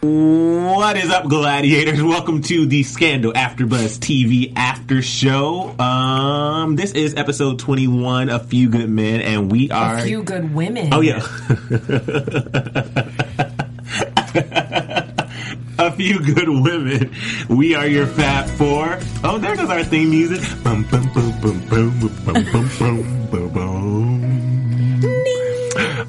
What is up, gladiators? Welcome to the Scandal AfterBuzz TV After Show. Um, this is episode twenty-one. A few good men, and we are A few good women. Oh yeah. A few good women. We are your Fab Four. Oh, there goes our theme music. Bum, bum, bum, bum, bum, bum, bum, bum, bum, bum.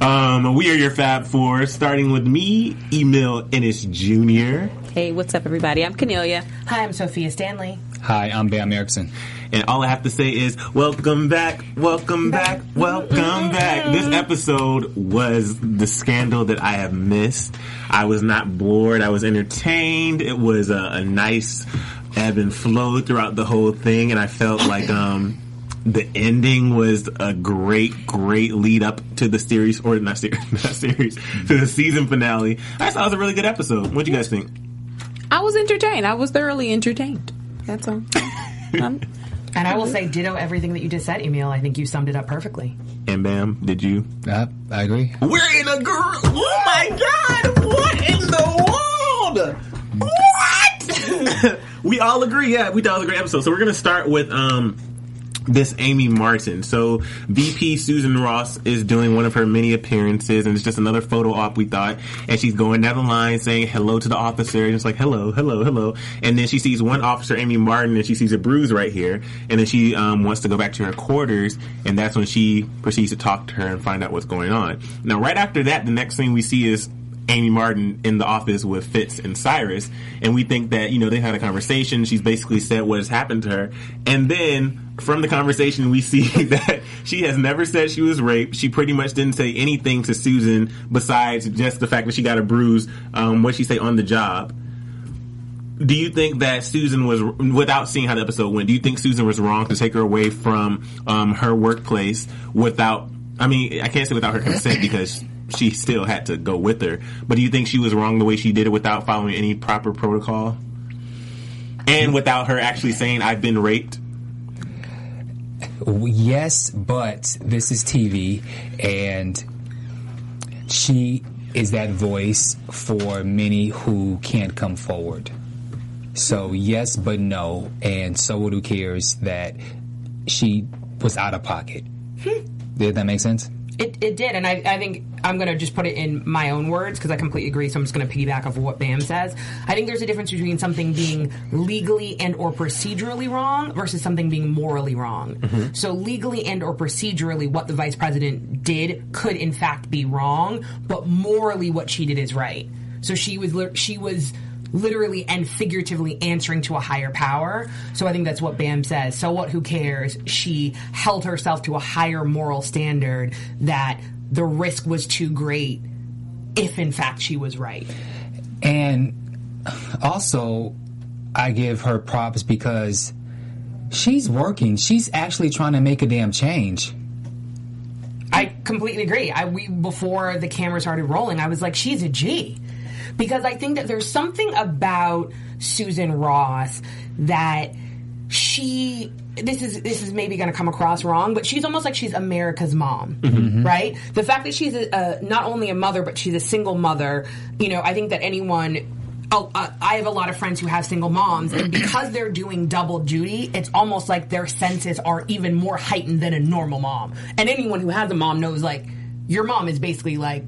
Um, we are your Fab Four, starting with me, Emil Ennis Jr. Hey, what's up, everybody? I'm Cornelia. Hi, I'm Sophia Stanley. Hi, I'm Bam Erickson. And all I have to say is, welcome back, welcome back, welcome back. This episode was the scandal that I have missed. I was not bored. I was entertained. It was a, a nice ebb and flow throughout the whole thing. And I felt like, um, the ending was a great, great lead up to the series, or not series, not series, to the season finale. I thought it was a really good episode. What do you guys think? I was entertained. I was thoroughly entertained. That's all. Um, And I will say ditto everything that you just said, Emil. I think you summed it up perfectly. And bam, did you? Uh, I agree. We're in a group. Oh my god! What in the world? What? we all agree. Yeah, we thought it was a great episode. So we're gonna start with um this Amy Martin. So VP Susan Ross is doing one of her many appearances, and it's just another photo op. We thought, and she's going down the line saying hello to the officer, and it's like hello, hello, hello. And then she sees one officer, Amy Martin, and she sees a bruise right here, and then she um, wants to go back to her quarters, and that's when she proceeds to talk to her and find out what's going on. Now, right after that, the next thing we see is Amy Martin in the office with Fitz and Cyrus, and we think that you know they had a conversation. She's basically said what has happened to her, and then from the conversation we see that she has never said she was raped. She pretty much didn't say anything to Susan besides just the fact that she got a bruise. Um, what she say on the job. Do you think that Susan was, without seeing how the episode went, do you think Susan was wrong to take her away from um, her workplace without? I mean, I can't say without her consent because she still had to go with her. But do you think she was wrong the way she did it without following any proper protocol? And without her actually saying, I've been raped? Yes, but this is TV, and she is that voice for many who can't come forward. So yes, but no, and so who cares that she was out of pocket? Hmm. Did that make sense? It, it did, and I, I think I'm going to just put it in my own words because I completely agree. So I'm just going to piggyback off of what Bam says. I think there's a difference between something being legally and or procedurally wrong versus something being morally wrong. Mm-hmm. So legally and or procedurally, what the vice president did could in fact be wrong, but morally, what she did is right. So she was she was literally and figuratively answering to a higher power. So I think that's what Bam says. So what? Who cares? She held herself to a higher moral standard that the risk was too great if in fact she was right. And also, I give her props because she's working. She's actually trying to make a damn change. I completely agree. I we before the camera started rolling, I was like, she's a G. Because I think that there's something about Susan Ross that she this is this is maybe going to come across wrong, but she's almost like she's America's mom, right? The fact that she's a, a, not only a mother, but she's a single mother. You know, I think that anyone. Oh, uh, I have a lot of friends who have single moms, and because they're doing double duty, it's almost like their senses are even more heightened than a normal mom. And anyone who has a mom knows, like, your mom is basically like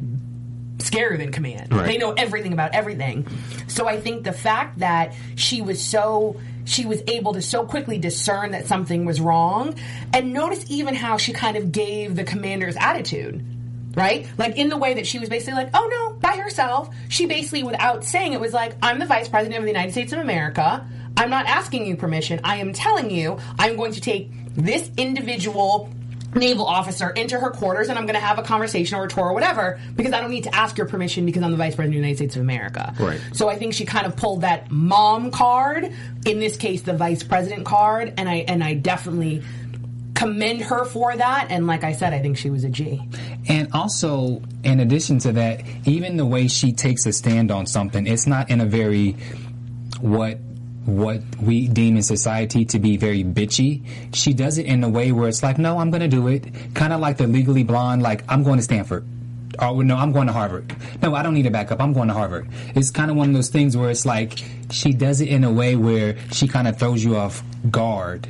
scarier than command. Right. They know everything about everything. So I think the fact that she was so she was able to so quickly discern that something was wrong and notice even how she kind of gave the commander's attitude. Right? Like in the way that she was basically like, oh no, by herself. She basically, without saying it, was like, I'm the vice president of the United States of America. I'm not asking you permission. I am telling you, I'm going to take this individual naval officer into her quarters and I'm going to have a conversation or a tour or whatever because I don't need to ask your permission because I'm the vice president of the United States of America. Right. So I think she kind of pulled that mom card, in this case the vice president card, and I and I definitely commend her for that and like I said I think she was a G. And also, in addition to that, even the way she takes a stand on something, it's not in a very what what we deem in society to be very bitchy. She does it in a way where it's like, no, I'm going to do it. Kind of like the legally blonde, like I'm going to Stanford. Or no, I'm going to Harvard. No, I don't need a backup. I'm going to Harvard. It's kind of one of those things where it's like she does it in a way where she kind of throws you off guard.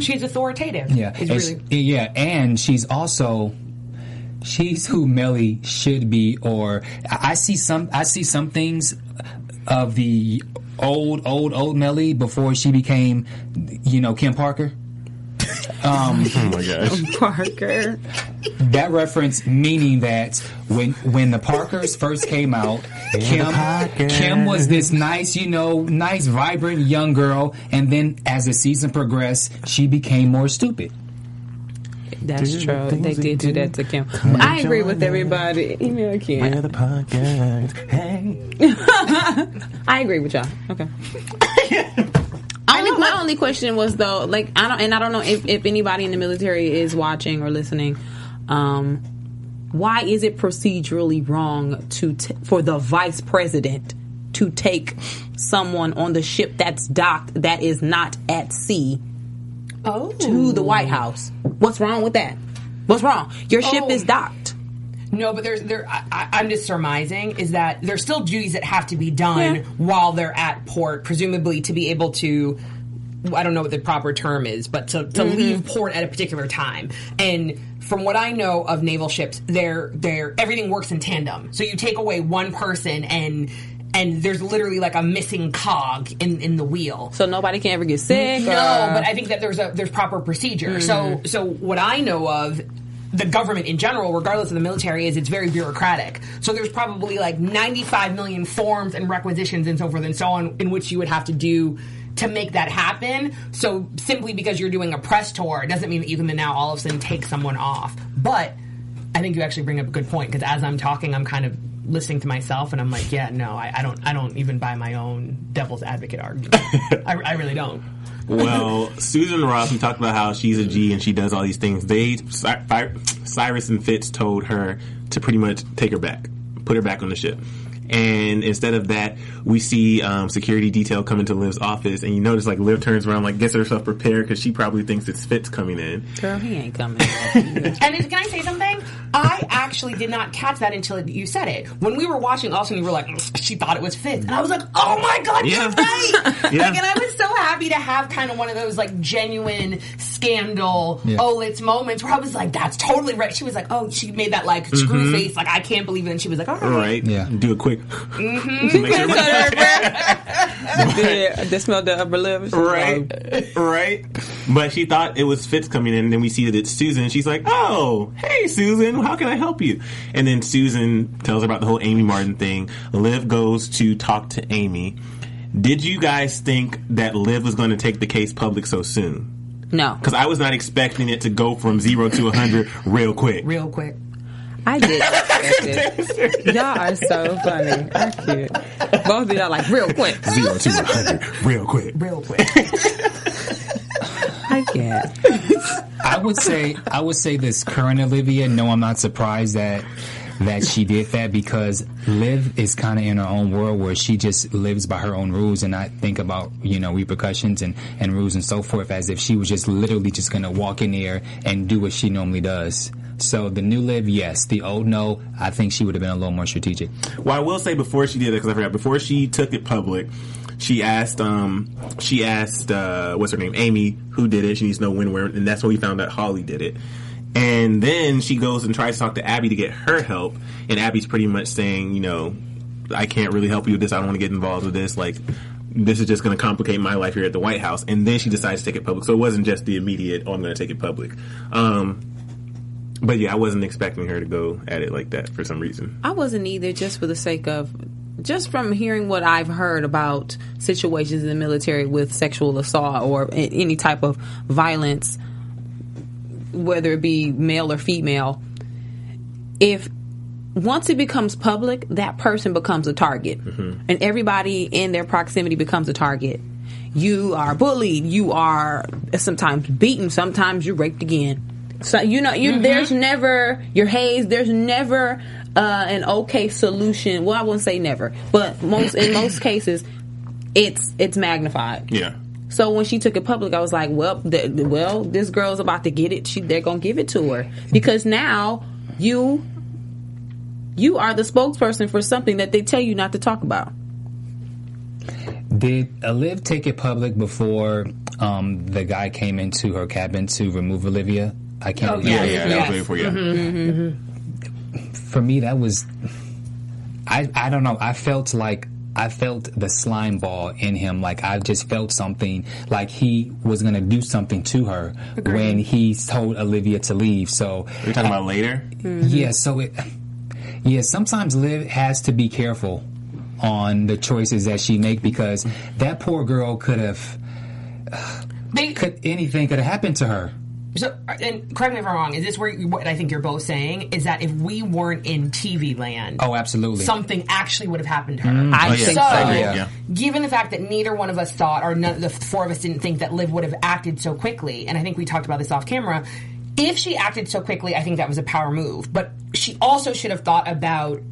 She's authoritative. Yeah, and really she- yeah, and she's also she's who Mellie should be. Or I see some I see some things of the old old old Mellie before she became, you know, Kim Parker. Um, Oh my gosh. Parker. that reference meaning that when when the Parkers first came out, Kim Kim was this nice, you know, nice, vibrant young girl, and then as the season progressed, she became more stupid. That's true. things They did do that to Kim. I agree with everybody. Email Kim. the podcast. Hey. I agree with y'all. Okay. only, my only question was though, like I don't, and I don't know if, if anybody in the military is watching or listening. Um, why is it procedurally wrong to t- for the vice president to take someone on the ship that's docked that is not at sea oh. to the White House? What's wrong with that? What's wrong? Your ship Oh. is docked. No, but there's there. I, I'm just surmising is that there's still duties that have to be done Yeah. while they're at port, presumably to be able to. I don't know what the proper term is, but to, to Mm-hmm. leave port at a particular time. And from what I know of naval ships, they're they're everything works in tandem. So you take away one person and. And there's literally like a missing cog in, in the wheel. So nobody can ever get sick. No, or- but I think that there's a there's proper procedure. So Mm-hmm. so what I know of the government in general, regardless of the military, is it's very bureaucratic. So there's probably like 95 million forms and requisitions and so forth and so on in which you would have to do to make that happen. So simply because you're doing a press tour it doesn't mean that you can then now all of a sudden take someone off. But I think you actually bring up a good point because as I'm talking, I'm kind of listening to myself and I'm like, yeah, no, I, I don't, I don't even buy my own devil's advocate argument. I, I really don't. Well, Susan Ross, we talked about how she's a G and she does all these things. They, Cyrus and Fitz told her to pretty much take her back, put her back on the ship. And instead of that, we see um, security detail come into Liv's office, and you notice like Liv turns around, like gets herself prepared because she probably thinks it's Fitz coming in. Girl, he ain't coming. And is- can I say something? I actually did not catch that until you said it. When we were watching, also, you were like, "Mm, she thought it was Fitz. And I was like, oh my God, Yeah. you're right. Yeah. Like, and I was so happy to have kind of one of those like genuine scandal, Yeah. oh, it's moments where I was like, that's totally right. She was like, oh, she made that like screw face, like, I can't believe it. And she was like, all right. Right? Yeah. Do a quick. Mm-hmm. to make sure- yeah, they smelled the upper lip. right, right. But she thought it was Fitz coming in, and then we see that it's Susan. She's like, "Oh, hey, Susan, how can I help you?" And then Susan tells her about the whole Amy Martin thing. Liv goes to talk to Amy. Did you guys think that Liv was going to take the case public so soon? No, Because I was not expecting it to go from zero to a hundred real quick. Real quick. I did. expect it. y'all are so funny. I cute. Both of y'all like real quick. Zero to hundred real quick. Real quick. I can't. I would say I would say this current Olivia. No, I'm not surprised that that she did that because Liv is kind of in her own world where she just lives by her own rules and not think about you know repercussions and and rules and so forth as if she was just literally just gonna walk in there and do what she normally does. So the new Liv, yes. The old no, I think she would have been a little more strategic. Well, I will say before she did it, because I forgot, before she took it public, she asked, um, she asked, uh, what's her name? Amy, who did it. She needs to know when, where, and that's when we found out Hawley did it. And then she goes and tries to talk to Abby to get her help, and Abby's pretty much saying, you know, I can't really help you with this. I don't want to get involved with this. Like, this is just going to complicate my life here at the White House. And then she decides to take it public. So it wasn't just the immediate, oh, I'm going to take it public. Um, But yeah, I wasn't expecting her to go at it like that for some reason. I wasn't either, just for the sake of, just from hearing what I've heard about situations in the military with sexual assault or any type of violence, whether it be male or female. If once it becomes public, that person becomes a target, mm-hmm. and everybody in their proximity becomes a target. You are bullied. You are sometimes beaten. Sometimes you're raped again. So you know, you there's never your haze. There's never uh, an okay solution. Well, I wouldn't say never, but most in most cases, it's it's magnified. Yeah. So when she took it public, I was like, well, th- well, this girl's about to get it. She they're gonna give it to her because now you you are the spokesperson for something that they tell you not to talk about. Did Olive take it public before um, the guy came into her cabin to remove Olivia? I can't Oh, remember. Yeah, yeah, that yes. was way before. Yeah, Mm-hmm. For me, that was. I I don't know. I felt like I felt the slime ball in him. Like I just felt something. Like he was gonna do something to her when he told Olivia to leave. So we're talking about later. Yeah, so it yeah, sometimes Liv has to be careful on the choices that she make because that poor girl could have They, could anything could have happened to her. So, and correct me if I'm wrong. Is this where you, what I think you're both saying is that if we weren't in TV land, Oh, absolutely. something actually would have happened to her. I Oh, yeah. think So, so. Yeah. Yeah. given the fact that neither one of us thought, or none, the four of us didn't think that Liv would have acted so quickly, and I think we talked about this off camera. If she acted so quickly, I think that was a power move. But she also should have thought about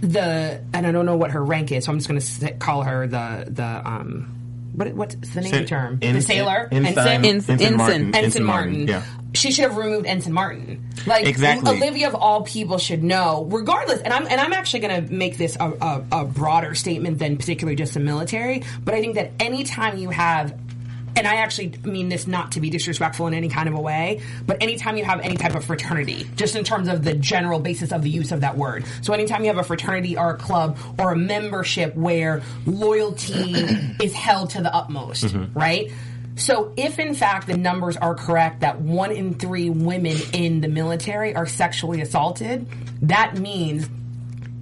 the, and I don't know what her rank is, so I'm just going to call her the the um, what what's the name of the term? the Ensign- sailor, Ensign, Ensign. Ensign Martin. Ensign. Ensign Martin. Yeah. She should have removed Ensign Martin. Like Exactly. Olivia of all people should know, regardless. And I'm and I'm actually going to make this a, a, a broader statement than particularly just the military. But I think that anytime you have. And I actually mean this not to be disrespectful in any kind of a way, but anytime you have any type of fraternity, just in terms of the general basis of the use of that word. So anytime you have a fraternity or a club or a membership where loyalty is held to the utmost, mm-hmm. right? So, if in fact the numbers are correct that one in three women in the military are sexually assaulted, that means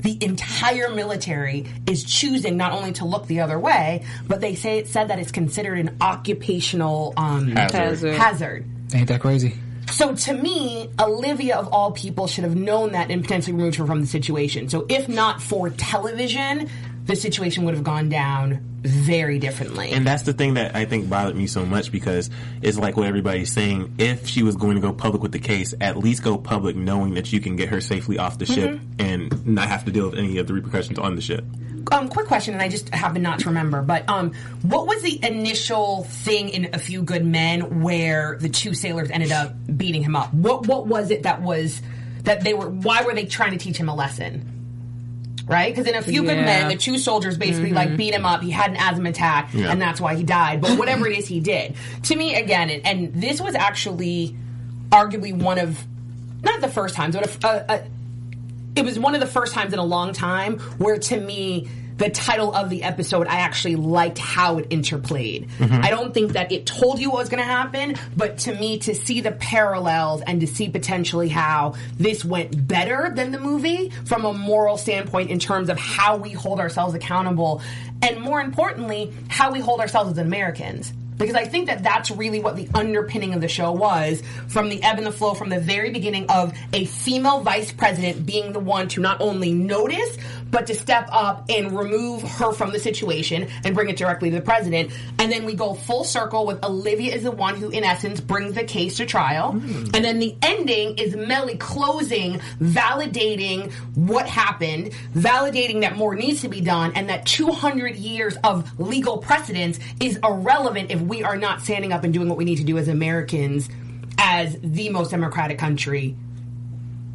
the entire military is choosing not only to look the other way, but they say it said that it's considered an occupational um, Hazard. hazard. Ain't that crazy? So to me, Olivia of all people should have known that and potentially removed her from the situation. So if not for television, the situation would have gone down very differently. And that's the thing that I think bothered me so much because it's like what everybody's saying. If she was going to go public with the case, at least go public knowing that you can get her safely off the ship Mm-hmm. and not have to deal with any of the repercussions on the ship. um, quick question, and I just happen not to remember, but um, what was the initial thing in A Few Good Men where the two sailors ended up beating him up? What what was it that was that they were? Why were they trying to teach him a lesson? Right, because in A Few Good Men, the two soldiers basically like mm-hmm. beat him up. He had an asthma attack, Yeah. and that's why he died. But whatever it is, he did. To me, again, and, and this was actually arguably one of not the first times, but a, a, a it was one of the first times in a long time where to me the title of the episode I actually liked how it interplayed. Mm-hmm. I don't think that it told you what was going to happen, but to me to see the parallels and to see potentially how this went better than the movie from a moral standpoint in terms of how we hold ourselves accountable and more importantly how we hold ourselves as Americans because I think that that's really what the underpinning of the show was from the ebb and the flow from the very beginning of a female vice president being the one to not only notice but to step up and remove her from the situation and bring it directly to the president. And then we go full circle with Olivia is the one who in essence brings the case to trial. Mm. And then the ending is Mellie closing validating what happened validating that more needs to be done and that 200 years of legal precedence is irrelevant if we are not standing up and doing what we need to do as Americans as the most democratic country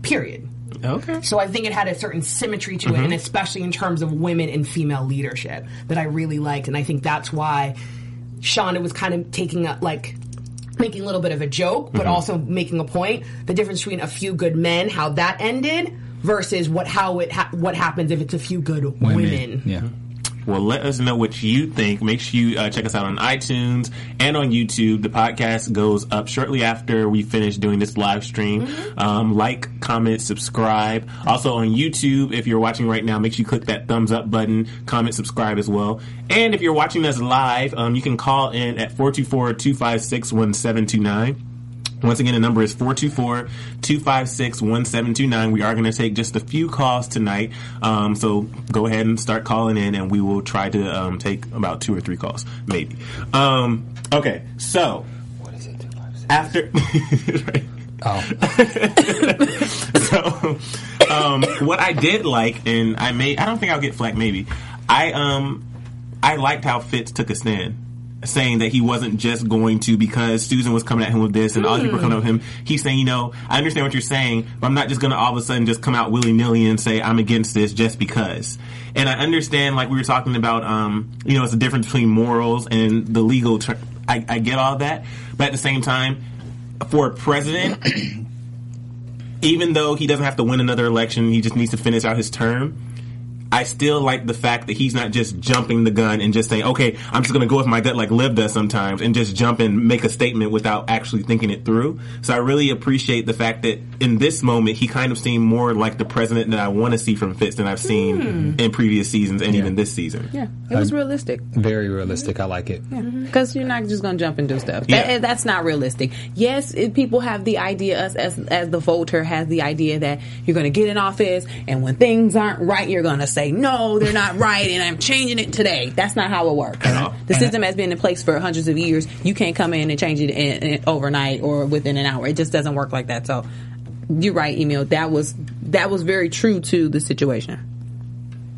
period Okay. so I think it had a certain symmetry to it, mm-hmm. and especially in terms of women and female leadership that I really liked, and I think that's why Shonda was kind of taking a like making a little bit of a joke, but mm-hmm. also making a point. The difference between a few good men, how that ended, versus what how it ha- what happens if it's a few good women. Yeah. Well, let us know what you think. Make sure you uh, check us out on iTunes and on YouTube. The podcast goes up shortly after we finish doing this live stream. Um, like, comment, subscribe. Also on YouTube, if you're watching right now, make sure you click that thumbs up button, comment, subscribe as well. And if you're watching us live, um, you can call in at 424 256 1729. Once again, the number is 424-256-1729. We are going to take just a few calls tonight. Um, so go ahead and start calling in and we will try to um, take about two or three calls, maybe. Um, okay, so What is it? After... right. Oh, so um, what I did like, and I may, I don't think I'll get flack. Maybe I um, I liked how Fitz took a stand, saying that he wasn't just going to because Susan was coming at him with this and all the people were coming at him. He's saying, you know, I understand what you're saying, but I'm not just going to all of a sudden just come out willy nilly and say I'm against this just because. And I understand, like we were talking about, um, you know, it's the difference between morals and the legal. Ter- I, I get all that, but at the same time, for a president even though he doesn't have to win another election, he just needs to finish out his term. I still like the fact that he's not just jumping the gun and just saying, okay, I'm just going to go with my gut like Liv does sometimes and just jump and make a statement without actually thinking it through. So I really appreciate the fact that in this moment, he kind of seemed more like the president that I want to see from Fitz than I've seen hmm. in previous seasons and even this season. Yeah, it was realistic. very realistic. I like it. Because you're not just going to jump and do stuff. Yeah. That, that's not realistic. Yes, it, people have the idea, us as, as the voter has the idea that you're going to get in office and when things aren't right, you're going to say, no, they're not right and I'm changing it today. That's not how it works. The system has been in place for hundreds of years. You can't come in and change it in, in, overnight or within an hour. It just doesn't work like that. So you're right, Emil. That was, that was very true to the situation.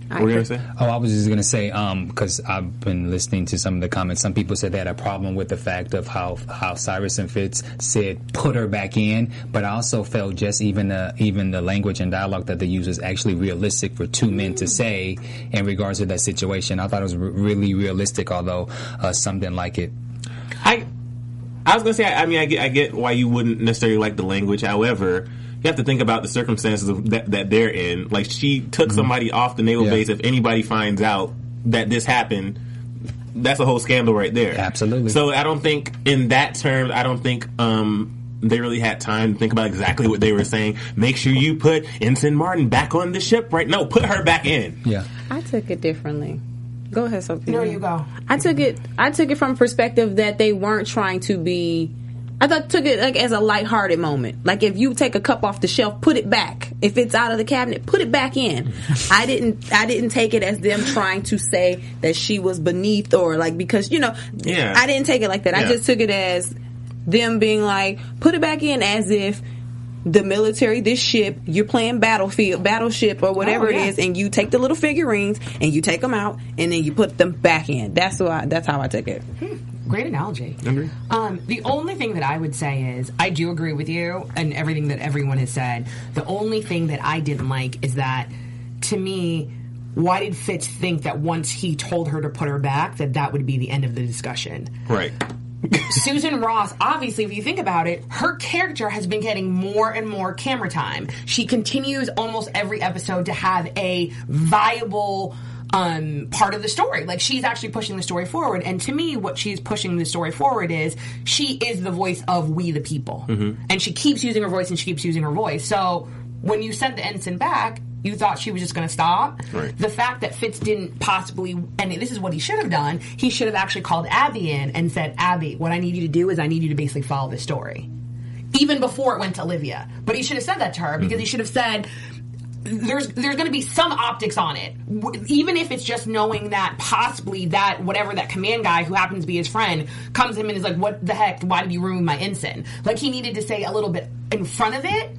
What were you going to say? Oh, I was just gonna say, um, because I've been listening to some of the comments. Some people said they had a problem with the fact of how how Cyrus and Fitz said put her back in, but I also felt just even the even the language and dialogue that they use was actually realistic for two men to say in regards to that situation. I thought it was re- really realistic, although uh, some didn't like it. I I was gonna say I, I mean I get I get why you wouldn't necessarily like the language. However, you have to think about the circumstances of that, that they're in. Like she took somebody off the naval Yeah. base. If anybody finds out that this happened, that's a whole scandal right there. Absolutely. So I don't think in that term, I don't think um they really had time to think about exactly what they were saying. Make sure you put Ensign Martin back on the ship right No, put her back in. Yeah. I took it differently. Go ahead, Sophie. No, you go. I took it. I took it from perspective that they weren't trying to be. I thought took it like as a lighthearted moment. Like if you take a cup off the shelf, put it back. If it's out of the cabinet, put it back in. I didn't. I didn't take it as them trying to say that she was beneath or like because you know. Yeah. I didn't take it like that. I just took it as them being like, put it back in as if the military, this ship, you're playing battlefield, battleship, or whatever Oh, yeah. it is, and you take the little figurines and you take them out and then you put them back in. That's why. That's how I took it. Great analogy. Agree. Um, the only thing that I would say is I do agree with you and everything that everyone has said. The only thing that I didn't like is that to me, why did Fitz think that once he told her to put her back, that that would be the end of the discussion? Right. Susan Ross, obviously, if you think about it, her character has been getting more and more camera time. She continues almost every episode to have a viable um, part of the story. Like she's actually pushing the story forward. And to me, what she's pushing the story forward is she is the voice of we the people, and she keeps using her voice and she keeps using her voice. So when you send the ensign back. You thought she was just going to stop. Right. The fact that Fitz didn't possibly, and this is what he should have done, he should have actually called Abby in and said, Abby, what I need you to do is I need you to basically follow this story. Even before it went to Olivia. But he should have said that to her because mm-hmm. he should have said, there's there's going to be some optics on it, even if it's just knowing that possibly that whatever that command guy who happens to be his friend comes to him and is like, "What the heck? Why did you ruin my ensign?" Like he needed to say a little bit in front of it,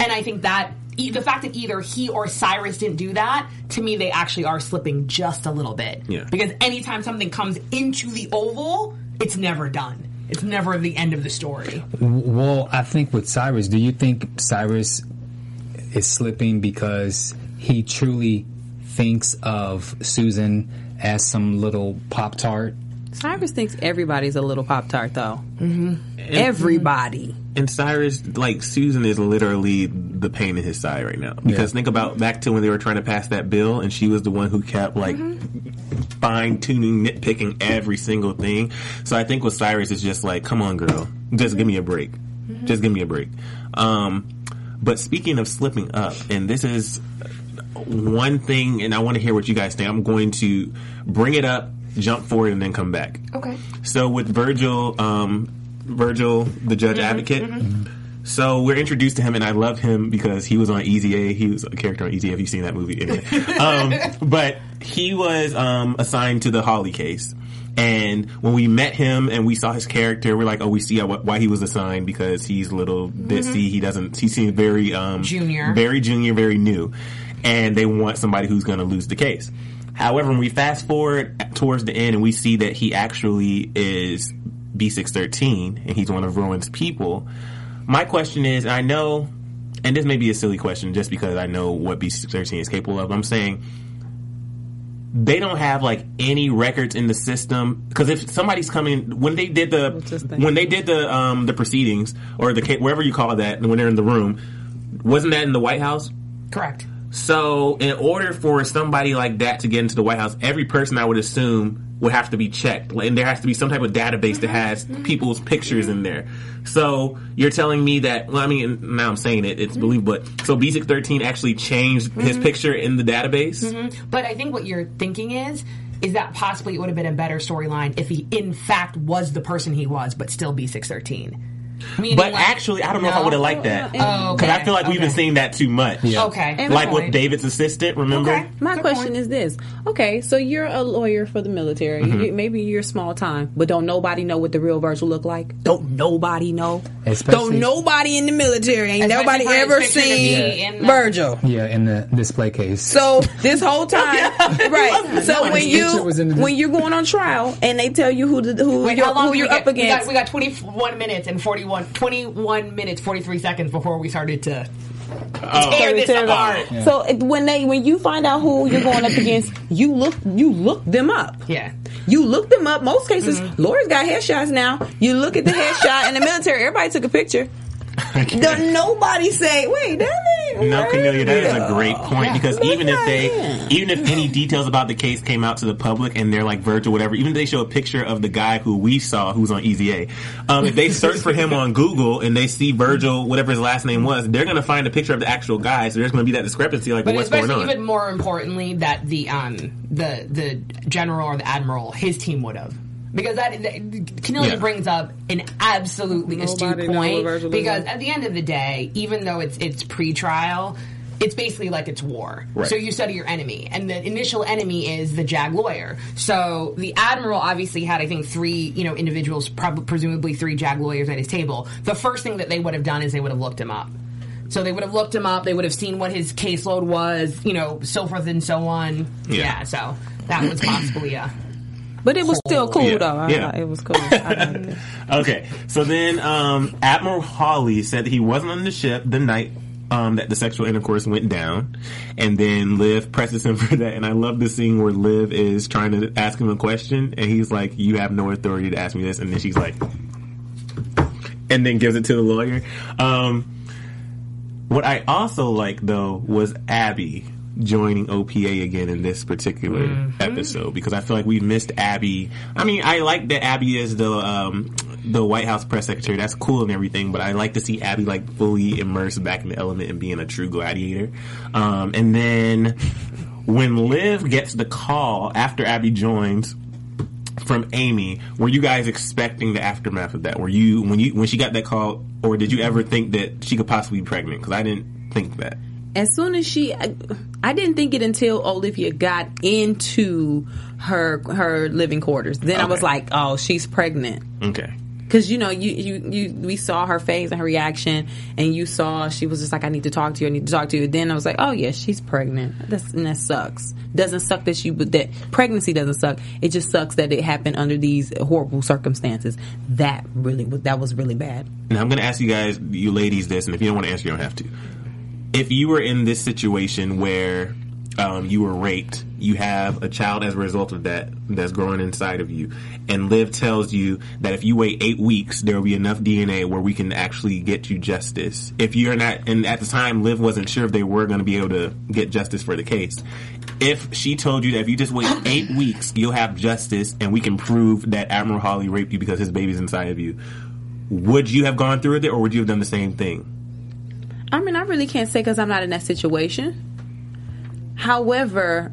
and I think that e- the fact that either he or Cyrus didn't do that, to me, they actually are slipping just a little bit. Yeah. Because anytime something comes into the oval, it's never done. It's never the end of the story. Well, I think with Cyrus, do you think Cyrus is slipping because he truly thinks of Susan as some little Pop Tart? Cyrus thinks everybody's a little pop tart, though. Mm-hmm. Everybody. And Cyrus, like Susan, is literally the pain in his side right now. Because Yeah. think about back to when they were trying to pass that bill, and she was the one who kept like fine tuning, nitpicking every single thing. So I think with Cyrus is just like, come on, girl, just give me a break, just give me a break. Um, but speaking of slipping up, and this is one thing, and I want to hear what you guys think. I'm going to bring it up, jump forward, and then come back. Okay. So with Virgil, um, Virgil, the judge advocate. So we're introduced to him, and I love him because he was on Easy A. He was a character on Easy A. If you've seen that movie, anyway. um, but he was um, assigned to the Hawley case. And when we met him and we saw his character, we're like, oh, we see why he was assigned because he's a little ditzy. He doesn't. He seems very um, Junior. very junior, very new, and they want somebody who's going to lose the case. However, when we fast forward towards the end and we see that he actually is B613 and he's one of Rowan's people, my question is, I know, and this may be a silly question just because I know what B613 is capable of. I'm saying they don't have like any records in the system because if somebody's coming when they did the when they did the um the proceedings or the wherever you call that when they're in the room wasn't that in the White House? Correct. So, in order for somebody like that to get into the White House, every person I would assume would have to be checked, and there has to be some type of database that has people's pictures in there. So, you're telling me that? Well, I mean, now I'm saying it; it's believable. But so, B613 actually changed his mm-hmm. picture in the database. Mm-hmm. But I think what you're thinking is is that possibly it would have been a better storyline if he in fact was the person he was, but still B613. Meaning, But like- actually, I don't know if I would have liked that Oh, because I feel like we've been seeing that too much. Okay. And Like with. David's assistant, remember? Okay. My Good question point. is this: Okay, so you're a lawyer for the military. Mm-hmm. You- maybe you're small time, but don't nobody know what the real Virgil look like? Don't nobody know? Especially- don't nobody in the military ain't nobody ever seen be in the- Virgil. Yeah, in the display case. So this whole time, right? So No, when you picture was in the- when you're going on trial and they tell you who the, who Wait, you're, how long who you're we up get? We got, against, we got 21 minutes and 41, 21 minutes, 43 seconds before we started to oh. tear this Tear apart. apart. So when they when you find out who you're going up against, you look you look them up. Yeah. You look them up. Most cases, mm-hmm. lawyers got headshots now. You look at the headshot in the military. Everybody took a picture. Don't nobody say, "Wait, that ain't No, right." Cornelia, that is a great point because Look even if at they, him. even if any details about the case came out to the public and they're like Virgil, whatever, even if they show a picture of the guy who we saw who's on Easy A, um, if they search for him on Google and they see Virgil, whatever his last name was, they're going to find a picture of the actual guy. So there's going to be that discrepancy, like, But well, what's going especially on? even more importantly, that the um the the general or the admiral, his team would have. Because that, that Cornelia Yeah. brings up an absolutely astute Nobody know what point. Because at the end of the day, even though it's it's pre-trial, it's basically like it's war. Right. So you study your enemy, and the initial enemy is the JAG lawyer. So the admiral obviously had, I think, three you know individuals, prob- presumably three JAG lawyers at his table. The first thing that they would have done is they would have looked him up. So they would have looked him up. They would have seen what his caseload was, you know, so forth and so on. Yeah. Yeah. so that was possibly a. But it was still cool Yeah. though. I, Yeah. It was cool. It. Okay, so then um, Admiral Hawley said that he wasn't on the ship the night um, that the sexual intercourse went down, and then Liv presses him for that. And I love the scene where Liv is trying to ask him a question, and he's like, "You have no authority to ask me this," and then she's like, and then gives it to the lawyer. Um, what I also like though was Abby joining OPA again in this particular episode because I feel like we missed Abby. I mean, I like that Abby is the um, the White House press secretary. That's cool and everything, but I like to see Abby like fully immersed back in the element and being a true gladiator. Um, and then when Liv gets the call after Abby joins from Amy, were you guys expecting the aftermath of that? Were you when you when she got that call, or did you ever think that she could possibly be pregnant? Because I didn't think that. As soon as she I, I didn't think it until Olivia got into her her living quarters. Then I was like, "Oh, she's pregnant." Okay. Cuz you know, you, you you we saw her face and her reaction and you saw she was just like, "I need to talk to you. I need to talk to you." Then I was like, "Oh, yeah, she's pregnant." That's and that sucks. Doesn't suck that she but that pregnancy doesn't suck. It just sucks that it happened under these horrible circumstances. That really was that was really bad. Now I'm going to ask you guys, you ladies, this, and if you don't want to answer, you don't have to. If you were in this situation where um, you were raped, you have a child as a result of that that's growing inside of you, and Liv tells you that if you wait eight weeks, there will be enough DNA where we can actually get you justice. If you're not, and at the time, Liv wasn't sure if they were going to be able to get justice for the case. if she told you that if you just wait eight weeks, you'll have justice and we can prove that Admiral Hawley raped you because his baby's inside of you, would you have gone through with it or would you have done the same thing? I mean, I really can't say because I'm not in that situation. However,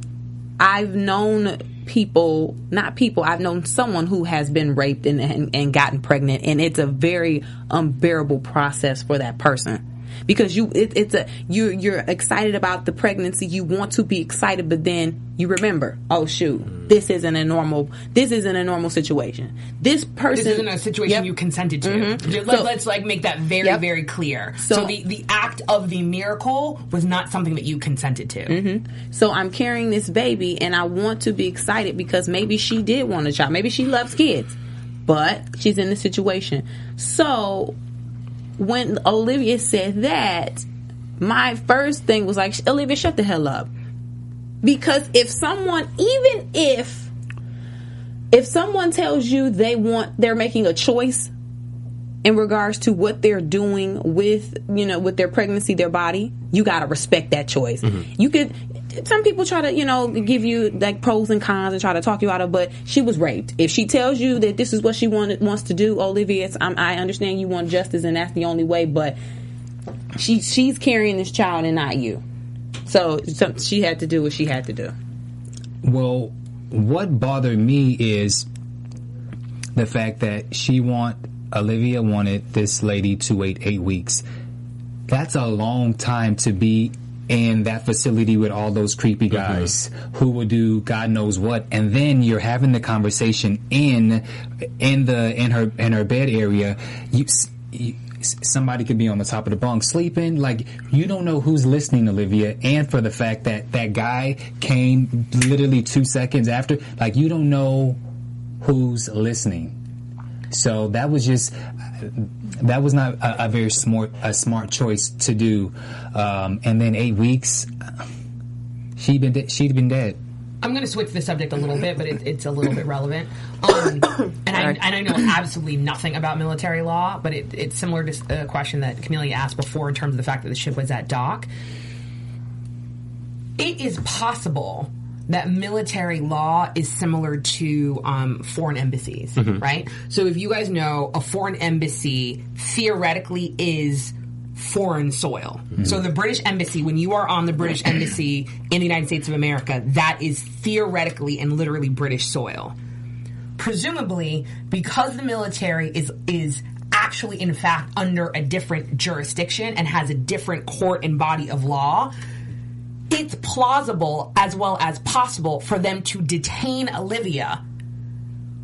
I've known people, not people, I've known someone who has been raped and, and, and gotten pregnant, and it's a very unbearable process for that person because you it, it's a you you're excited about the pregnancy you want to be excited but then you remember oh shoot this isn't a normal this isn't a normal situation this person This isn't a situation Yep. you consented to. Mhm. Let, So- us like make that very, Yep. very clear. So, So- the, the act of the miracle was not something that you consented to. Mm-hmm. So I'm carrying this baby and I want to be excited because maybe she did want a child. Maybe she loves kids, but she's in this situation. So when Olivia said that, my first thing was like, Olivia, shut the hell up. Because if someone, even if, if someone tells you they want, they're making a choice in regards to what they're doing with you know with their pregnancy their body you got to respect that choice mm-hmm. you could some people try to you know give you like pros and cons and try to talk you out of but she was raped. If she tells you that this is what she wanted, wants to do olivia it's, I'm, i understand you want justice and that's the only way but she she's carrying this child and not you. So, so she had to do what she had to do. Well, what bothered me is the fact that she want Olivia wanted this lady to wait eight weeks. That's a long time to be in that facility with all those creepy mm-hmm. guys who will do God knows what, and then you're having the conversation in in the in her in her bed area. You. you Somebody could be on the top of the bunk sleeping. Like you don't know who's listening, Olivia. And for the fact that that guy came literally two seconds after, like you don't know who's listening. So that was just that was not a, a very smart a smart choice to do. Um, and then eight weeks, she been de- she'd been dead. I'm going to switch the subject a little bit, but it, it's a little bit relevant. Um, and, I, and I know absolutely nothing about military law, but it, it's similar to a question that Camelia asked before in terms of the fact that the ship was at dock. It is possible that military law is similar to um, foreign embassies, right? So if you guys know, a foreign embassy theoretically is foreign soil. So the British embassy, when you are on the British embassy in the United States of America, that is theoretically and literally British soil. Presumably, because the military is is actually in fact under a different jurisdiction and has a different court and body of law, it's plausible as well as possible for them to detain Olivia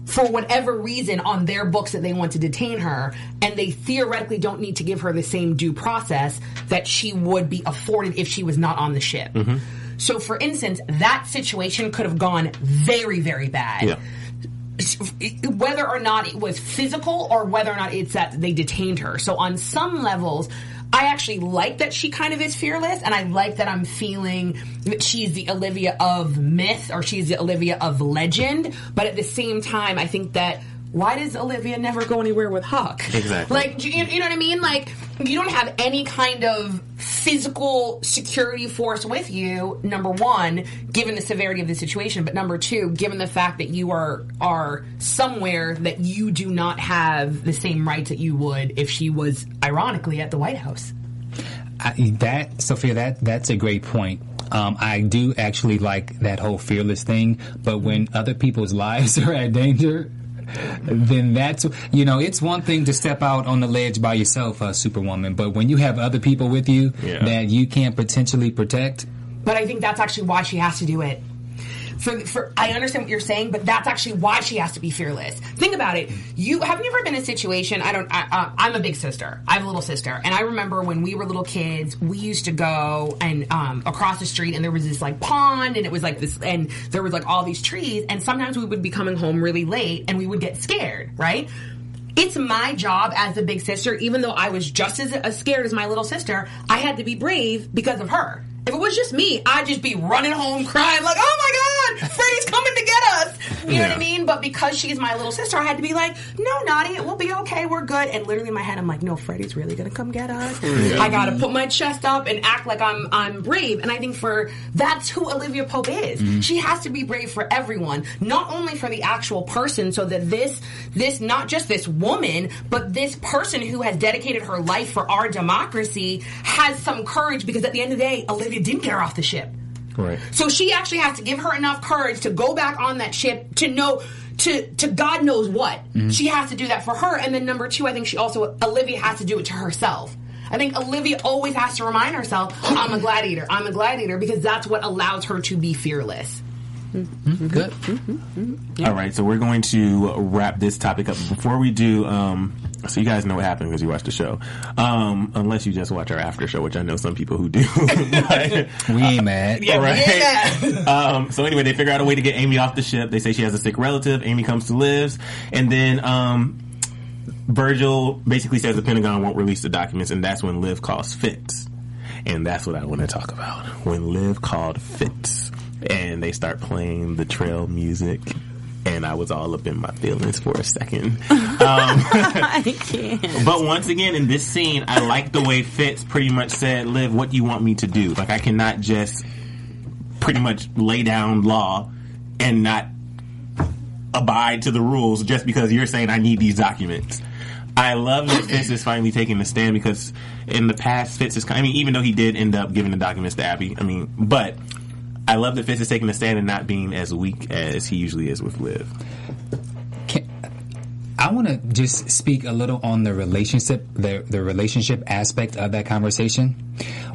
for whatever reason on their books that they want to detain her, and they theoretically don't need to give her the same due process that she would be afforded if she was not on the ship. Mm-hmm. So, for instance, that situation could have gone very, very bad. Yeah. Whether or not it was physical or whether or not it's that they detained her. So, on some levels, I actually like that she kind of is fearless, and I like that I'm feeling that she's the Olivia of myth or she's the Olivia of legend. But at the same time, I think that why does Olivia never go anywhere with Huck? Exactly. Like, you, you know what I mean? Like, you don't have any kind of physical security force with you. Number one, given the severity of the situation, but number two, given the fact that you are are somewhere that you do not have the same rights that you would if she was, ironically, at the White House. I, that Sophia, that that's a great point. Um, I do actually like that whole fearless thing, but when other people's lives are at danger, then that's you know it's one thing to step out on the ledge by yourself, uh, Superwoman, but when you have other people with you Yeah. that you can't potentially protect, But I think that's actually why she has to do it. For, for I understand what you're saying, but that's actually why she has to be fearless. Think about it. You have you ever been in a situation? I don't. I, uh, I'm a big sister. I have a little sister, and I remember when we were little kids, we used to go and um, across the street, and there was this like pond, and it was like this, and there was like all these trees, and sometimes we would be coming home really late, and we would get scared, right? It's my job as the big sister, even though I was just as, as scared as my little sister, I had to be brave because of her. If it was just me, I'd just be running home crying like, oh my god, Freddy's coming to get us. You know what I mean? But because she's my little sister, I had to be like, no, Naughty, it will be okay, we're good. And literally in my head, I'm like, no, Freddie's really gonna come get us. I gotta put my chest up and act like I'm I'm brave. And I think for that's who Olivia Pope is. Mm-hmm. She has to be brave for everyone, not only for the actual person, so that this this not just this woman, but this person who has dedicated her life for our democracy has some courage. Because at the end of the day, Olivia didn't get her off the ship. Right. So she actually has to give her enough courage to go back on that ship to know to to God knows what. Mm-hmm. She has to do that for her. And then number two, I think she also Olivia has to do it to herself. I think Olivia always has to remind herself, I'm a gladiator. I'm a gladiator because that's what allows her to be fearless. Good. All right, so we're going to wrap this topic up. Before we do, um, so you guys know what happened because you watched the show, um, unless you just watch our after show, which I know some people who do. But- We ain't mad. Yeah, right. um, so anyway, they figure out a way to get Amy off the ship. They say she has a sick relative. Amy comes to lives, and then um, Virgil basically says the Pentagon won't release the documents, and that's when Liv calls Fitz, and that's what I want to talk about. When Liv called Fitz, and they start playing the trail music. And I was all up in my feelings for a second. Um, I can't. But once again, in this scene, I like the way Fitz pretty much said, "Liv, what do you want me to do? Like, I cannot just pretty much lay down law and not abide to the rules just because you're saying I need these documents." I love that Fitz is finally taking the stand because in the past, Fitz is. I mean, even though he did end up giving the documents to Abby, I mean, but I love that Fitz is taking the stand and not being as weak as he usually is with Liv. Can, I want to just speak a little on the relationship, the the relationship aspect of that conversation.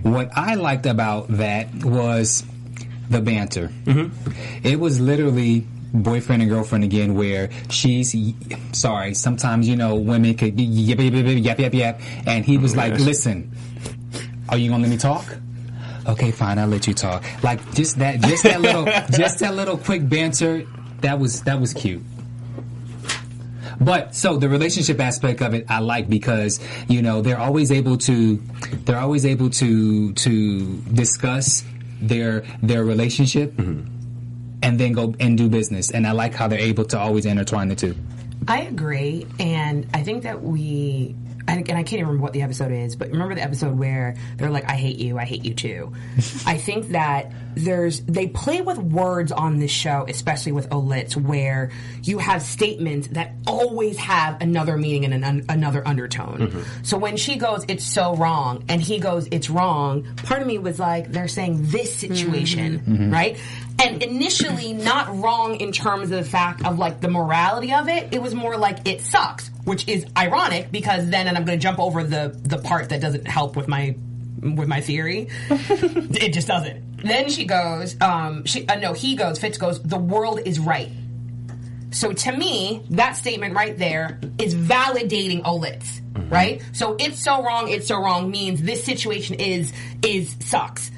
What I liked about that was the banter. Mm-hmm. It was literally boyfriend and girlfriend again, where she's sorry. Sometimes you know women could be yap yap yap yap and he was oh like, Yes. "Listen, are you gonna let me talk?" Okay, fine, I'll let you talk. Like just that, just that little, just that little quick banter. That was that was cute. But so the relationship aspect of it, I like because you know they're always able to, they're always able to to discuss their their relationship, mm-hmm. and then go and do business. And I like how they're able to always intertwine the two. I agree, and I think that we. And and I can't even remember what the episode is, but remember the episode where they're like, "I hate you, I hate you too." I think that there's they play with words on this show, especially with Olitz, where you have statements that always have another meaning and an un- another undertone. Mm-hmm. So when she goes, "It's so wrong," and he goes, "It's wrong," part of me was like, they're saying this situation, mm-hmm. Mm-hmm. right? And initially, not wrong in terms of the fact of like the morality of it. It was more like it sucks, which is ironic because then, and I'm going to jump over the the part that doesn't help with my with my theory. it just doesn't. Then she goes, um, she uh, no, he goes, Fitz goes, the world is right. So to me, that statement right there is validating Olitz, right? So it's so wrong, it's so wrong means this situation is is sucks.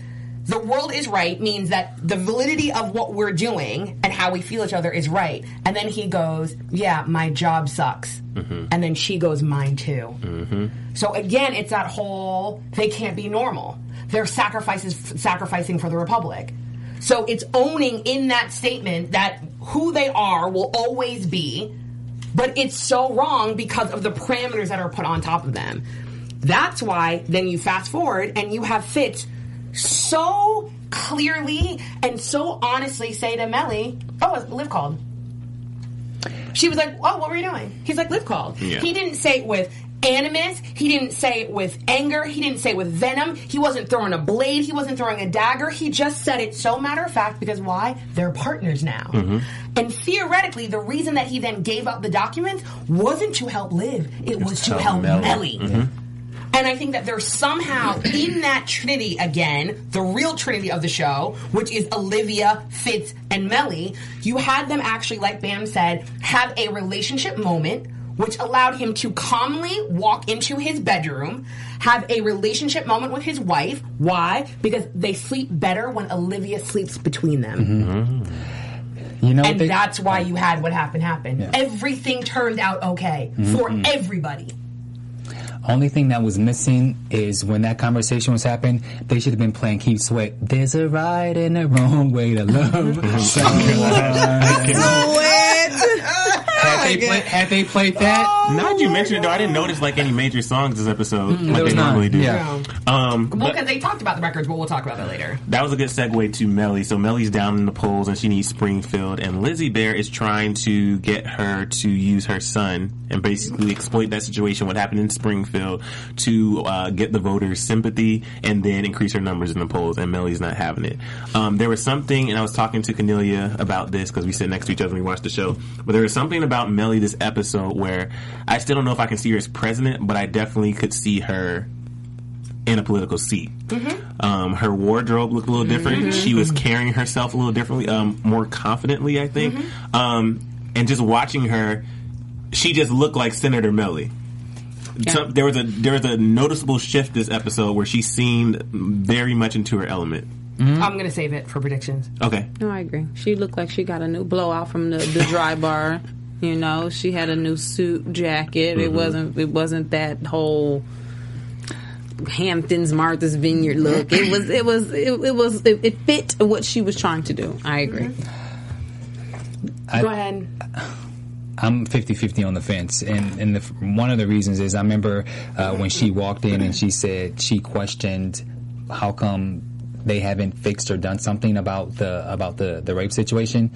The world is right means that the validity of what we're doing and how we feel each other is right. And then he goes, "Yeah, my job sucks." Mm-hmm. And then she goes, "Mine too." Mm-hmm. So again, it's that whole they can't be normal. They're sacrifices sacrificing for the republic. So it's owning in that statement that who they are will always be, but it's so wrong because of the parameters that are put on top of them. That's why then you fast forward and you have Fitz so clearly and so honestly say to Mellie, "Oh, it's Liv called." She was like, "Oh, what were you doing?" He's like, "Liv called." Yeah. He didn't say it with animus. He didn't say it with anger. He didn't say it with venom. He wasn't throwing a blade. He wasn't throwing a dagger. He just said it so matter of fact because why? They're partners now. Mm-hmm. And theoretically, the reason that he then gave up the documents wasn't to help Liv. It was to help Mellie. Mellie. Mm-hmm. And I think that there's somehow in that trinity again, the real trinity of the show, which is Olivia, Fitz, and Mellie, you had them actually, like Bam said, have a relationship moment, which allowed him to calmly walk into his bedroom, have a relationship moment with his wife. Why? Because they sleep better when Olivia sleeps between them. You know, And they- that's why you had what happened happen. Everything turned out okay mm-hmm. for everybody. Only thing that was missing is when that conversation was happening, they should have been playing Keep Sweat. There's a right and a wrong way to love someone. They play, had they played that, Now that you mention it, though, I didn't notice like any major songs this episode like they was none. normally do. Yeah. Um, Well, because they talked about the records, but we'll talk about that later. that was a good segue to Mellie. So Mellie's down in the polls and she needs Springfield, and Lizzie Bear is trying to get her to use her son and basically exploit that situation, what happened in Springfield, to uh, get the voters' sympathy and then increase her numbers in the polls. And Mellie's not having it. Um, there was something, and I was talking to Cornelia about this because we sit next to each other when we watch the show. But there was something about Mellie this episode where I still don't know if I can see her as president, but I definitely could see her in a political seat. Um, her wardrobe looked a little different. She was carrying herself a little differently, um, more confidently, I think. Um, and just watching her, she just looked like Senator Mellie. Some, there was a there was a noticeable shift this episode where she seemed very much into her element. I'm gonna save it for predictions. Okay, No, I agree. She looked like she got a new blowout from the, the dry bar. You know, she had a new suit jacket. It wasn't. It wasn't that whole Hamptons Martha's Vineyard look. It was. It was. It, it was. It, it fit what she was trying to do. I agree. I, Go ahead. I'm 50-50 on the fence, and and the, one of the reasons is I remember uh, when she walked in and she said she questioned how come they haven't fixed or done something about the about the the rape situation.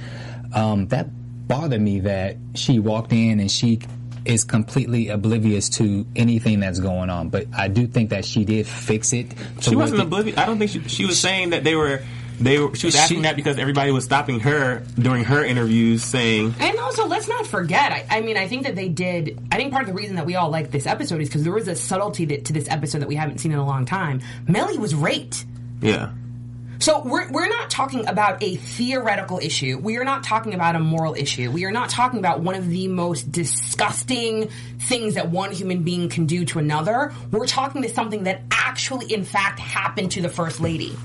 Um, that bothered me that she walked in and she is completely oblivious to anything that's going on. But I do think that she did fix it. she wasn't the- oblivious. I don't think she, she was saying that they were. They were, she was asking She- that because everybody was stopping her during her interviews, saying, And also, let's not forget. I, I mean, I think that they did. I think part of the reason that we all like this episode is because there was a subtlety that, to this episode that we haven't seen in a long time. Mellie was raped. "Yeah, So we're, we're not talking about a theoretical issue. We are not talking about a moral issue. We are not talking about one of the most disgusting things that one human being can do to another. We're talking to something that actually, in fact, happened to the first lady.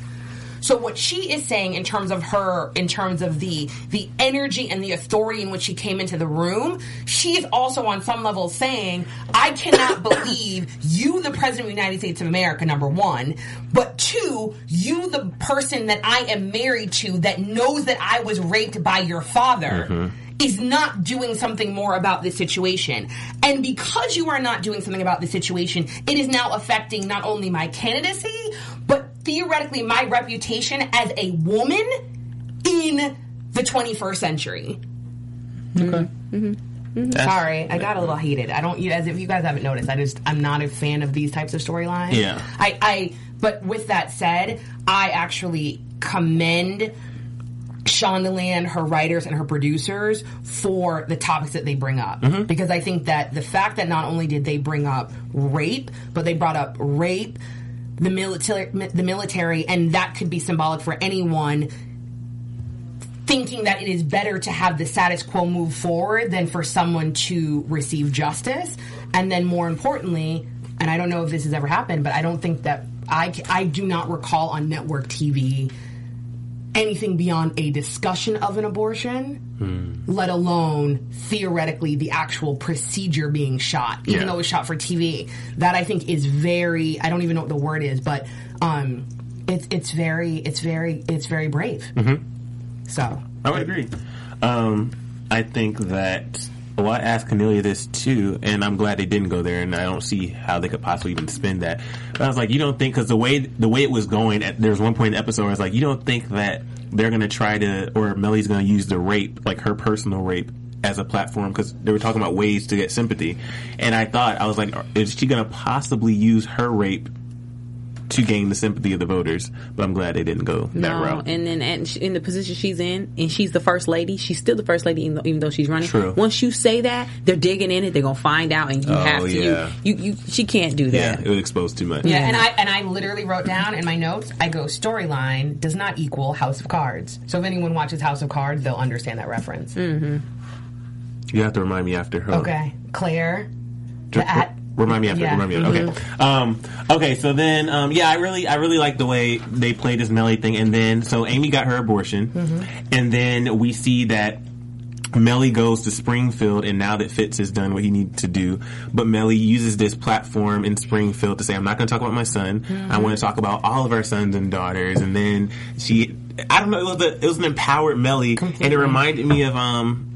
So what she is saying in terms of her, in terms of the the energy and the authority in which she came into the room, she is also on some level saying, "I cannot believe you, the president of the United States of America, number one, but two, you, the person that I am married to, that knows that I was raped by your father." Mm-hmm. Is not doing something more about this situation. And because you are not doing something about the situation, it is now affecting not only my candidacy, but theoretically my reputation as a woman in the 21st century. Mm-hmm. Mm-hmm. That's- Sorry, I got a little heated. I don't, you- as if you guys haven't noticed, I just, I'm not a fan of these types of storylines. Yeah. I, I, but with that said, I actually commend Shondaland, her writers, and her producers for the topics that they bring up. Mm-hmm. Because I think that the fact that not only did they bring up rape, but they brought up rape, the military, the military, and that could be symbolic for anyone thinking that it is better to have the status quo move forward than for someone to receive justice. And then more importantly, and I don't know if this has ever happened, but I don't think that I, I do not recall on network TV anything beyond a discussion of an abortion, let alone theoretically the actual procedure being shot, even Yeah. though it was shot for TV. That I think is very, I don't even know what the word is, but um, it's it's very, it's very, it's very brave. So I would agree. Um, I think that. Well, I asked Cornelia this too, and I'm glad they didn't go there, and I don't see how they could possibly even spend that. But I was like, you don't think because the way the way it was going, at, there was one point in the episode where I was like, you don't think that they're going to try to, or Mellie's going to use the rape, like her personal rape, as a platform because they were talking about ways to get sympathy, and I thought I was like, is she going to possibly use her rape to gain the sympathy of the voters? But I'm glad they didn't go that No, route. and then and in the position she's in, and she's the first lady. She's still the first lady, even though, even though she's running. True. Once you say that, they're digging in it. They're gonna find out, and you Oh, have to. yeah. You, you, you, she can't do that. yeah, it would expose too much. Yeah, and I and I literally wrote down in my notes. I go storyline does not equal House of Cards. So if anyone watches House of Cards, they'll understand that reference. Mm-hmm. You have to remind me after her. Okay, Claire. The at- remind me after. Yeah. Remind me. After. Okay. Um, okay. So then, um, yeah, I really, I really like the way they played this Mellie thing, and then so Amy got her abortion, and then we see that. Mellie goes to Springfield, and now that Fitz has done what he needed to do, but Mellie uses this platform in Springfield to say, "I'm not going to talk about my son. I want to talk about all of our sons and daughters." And then she, I don't know, it was a, it was an empowered Mellie, and it reminded me of um,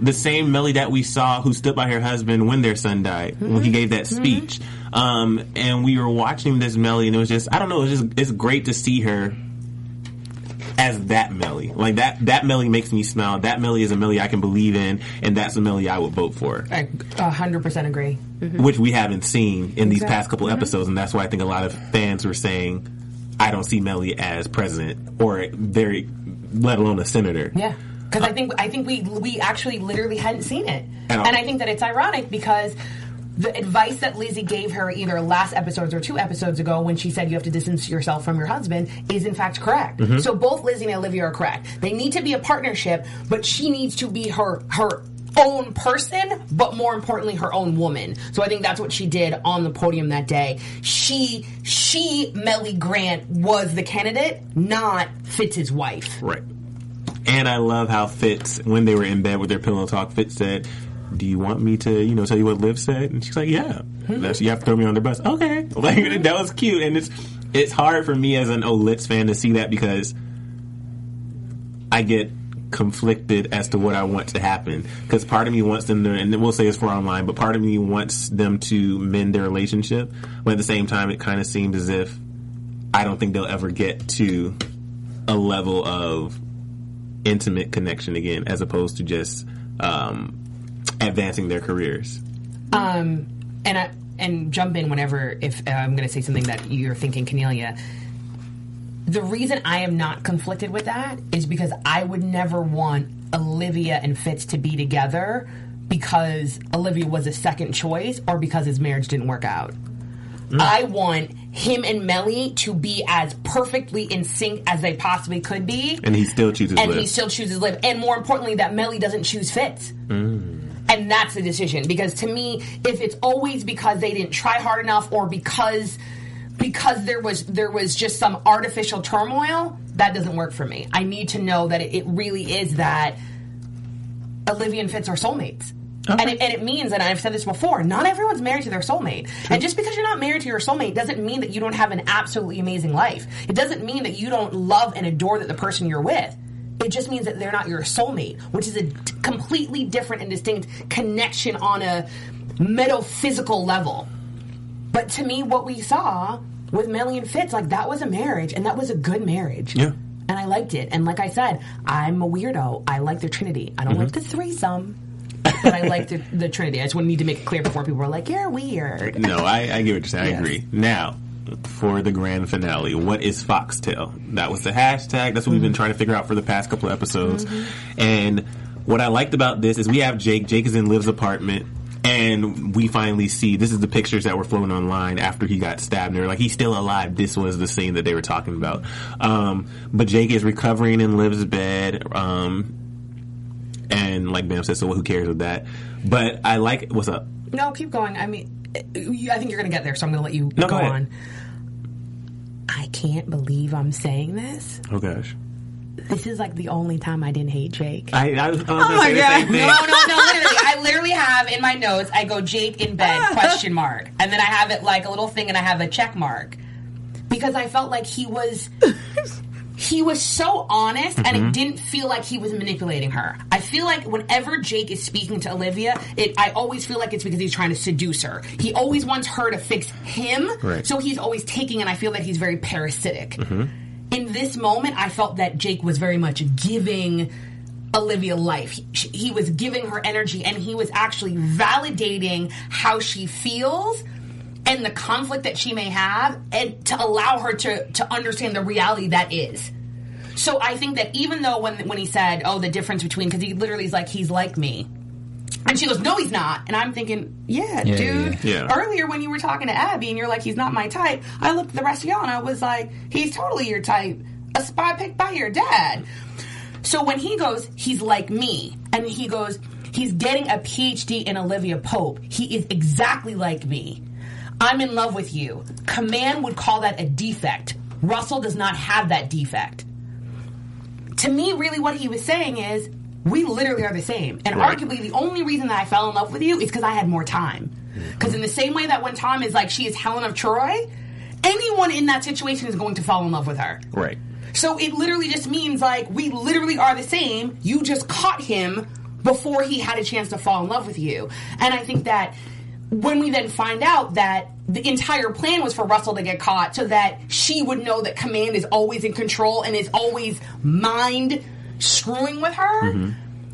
the same Mellie that we saw who stood by her husband when their son died when he gave that mm-hmm. speech. Um, and we were watching this Mellie, and it was just I don't know. It's just it's great to see her as that Mellie. Like that that Mellie makes me smile. That Mellie is a Mellie I can believe in, and that's a Mellie I would vote for. I 100% agree. Mm-hmm. Which we haven't seen in these Exact- past couple mm-hmm. episodes, and that's why I think a lot of fans were saying, "I don't see Mellie as president or very, let alone a senator." Yeah. Because I think I think we we actually literally hadn't seen it, all. and I think that it's ironic because the advice that Lizzie gave her either last episodes or two episodes ago when she said you have to distance yourself from your husband is in fact correct. Mm-hmm. So both Lizzie and Olivia are correct. They need to be a partnership, but she needs to be her her own person, but more importantly, her own woman. So I think that's what she did on the podium that day. She she Mellie Grant was the candidate, not Fitz's wife. Right. And I love how Fitz, when they were in bed with their pillow talk, Fitz said, "Do you want me to, you know, tell you what Liv said?" And she's like, "Yeah." Hmm. That's you have to throw me on the bus. Okay, like hmm. that was cute, and it's it's hard for me as an Olitz fan to see that because I get conflicted as to what I want to happen because part of me wants them to, and we'll say it's for online, but part of me wants them to mend their relationship, but at the same time, it kind of seems as if I don't think they'll ever get to a level of intimate connection again, as opposed to just um, advancing their careers. Um, and I and jump in whenever if uh, I'm going to say something that you're thinking, Cornelia. The reason I am not conflicted with that is because I would never want Olivia and Fitz to be together because Olivia was a second choice or because his marriage didn't work out. I want him and Mellie to be as perfectly in sync as they possibly could be And he still chooses and Liv. he still chooses Liv. And more importantly, that Mellie doesn't choose Fitz. Mm. And that's the decision. Because to me, if it's always because they didn't try hard enough or because because there was there was just some artificial turmoil, that doesn't work for me. I need to know that it, it really is that Olivia and Fitz are soulmates. And, it, and it means, and I've said this before, not everyone's married to their soulmate. And just because you're not married to your soulmate doesn't mean that you don't have an absolutely amazing life. It doesn't mean that you don't love and adore that the person you're with. It just means that they're not your soulmate, which is a t- completely different and distinct connection on a metaphysical level. But to me, what we saw with Mellie and Fitz, like that was a marriage, and that was a good marriage. Yeah. And I liked it. And like I said, I'm a weirdo. I like the Trinity. I don't mm-hmm. like the threesome, I like the, the Trinity. I just want to need to make it clear before people are like, "You're weird." no, I, I get what you're saying. I Yes. agree. Now, for the grand finale, what is Foxtail? That was the hashtag. That's what we've been trying to figure out for the past couple of episodes. And what I liked about this is we have Jake. Jake is in Liv's apartment. And we finally see this is the pictures that were floating online after he got stabbed. And like, he's still alive. This was the scene that they were talking about. Um, but Jake is recovering in Liv's bed. Um, and like Bam said, so who cares with that? But I like what's up. No, keep going. I mean, I think you're going to get there, so I'm going to let you No, go go on. I can't believe I'm saying this. Oh gosh. This is like the only time I didn't hate Jake. I, I was, I was gonna oh, my God. No, no, no, literally. I literally have in my notes, I go Jake in bed, question mark. And then I have it like a little thing and I have a check mark. Because I felt like he was he was so honest and it mm-hmm. didn't feel like he was manipulating her. I feel like whenever Jake is speaking to Olivia, it I always feel like it's because he's trying to seduce her. He always wants her to fix him. Right. So he's always taking and I feel that he's very parasitic. Mm-hmm. In this moment, I felt that Jake was very much giving Olivia life. He, he was giving her energy and he was actually validating how she feels and the conflict that she may have and to allow her to, to understand the reality that is. So I think that even though when when he said, "Oh, the difference between," because he literally is like, "He's like me," and she goes, "No, he's not," and I'm thinking, "Yeah, Yeah, dude." yeah, yeah. Earlier when you were talking to Abby and you're like, "He's not my type," I looked at the rest of y'all and I was like, "He's totally your type." A spy picked by your dad. So when he goes, he's like me, and he goes, he's getting a PhD in Olivia Pope. He is exactly like me. I'm in love with you. Command would call that a defect. Russell does not have that defect. To me, really, what he was saying is, we literally are the same. And Right. arguably, the only reason that I fell in love with you is because I had more time. Mm-hmm. Because in the same way that when Tom is like, she is Helen of Troy, anyone in that situation is going to fall in love with her. Right. So it literally just means like we literally are the same. You just caught him before he had a chance to fall in love with you. And I think that when we then find out that the entire plan was for Russell to get caught so that she would know that command is always in control and is always mind screwing with her. Mm-hmm.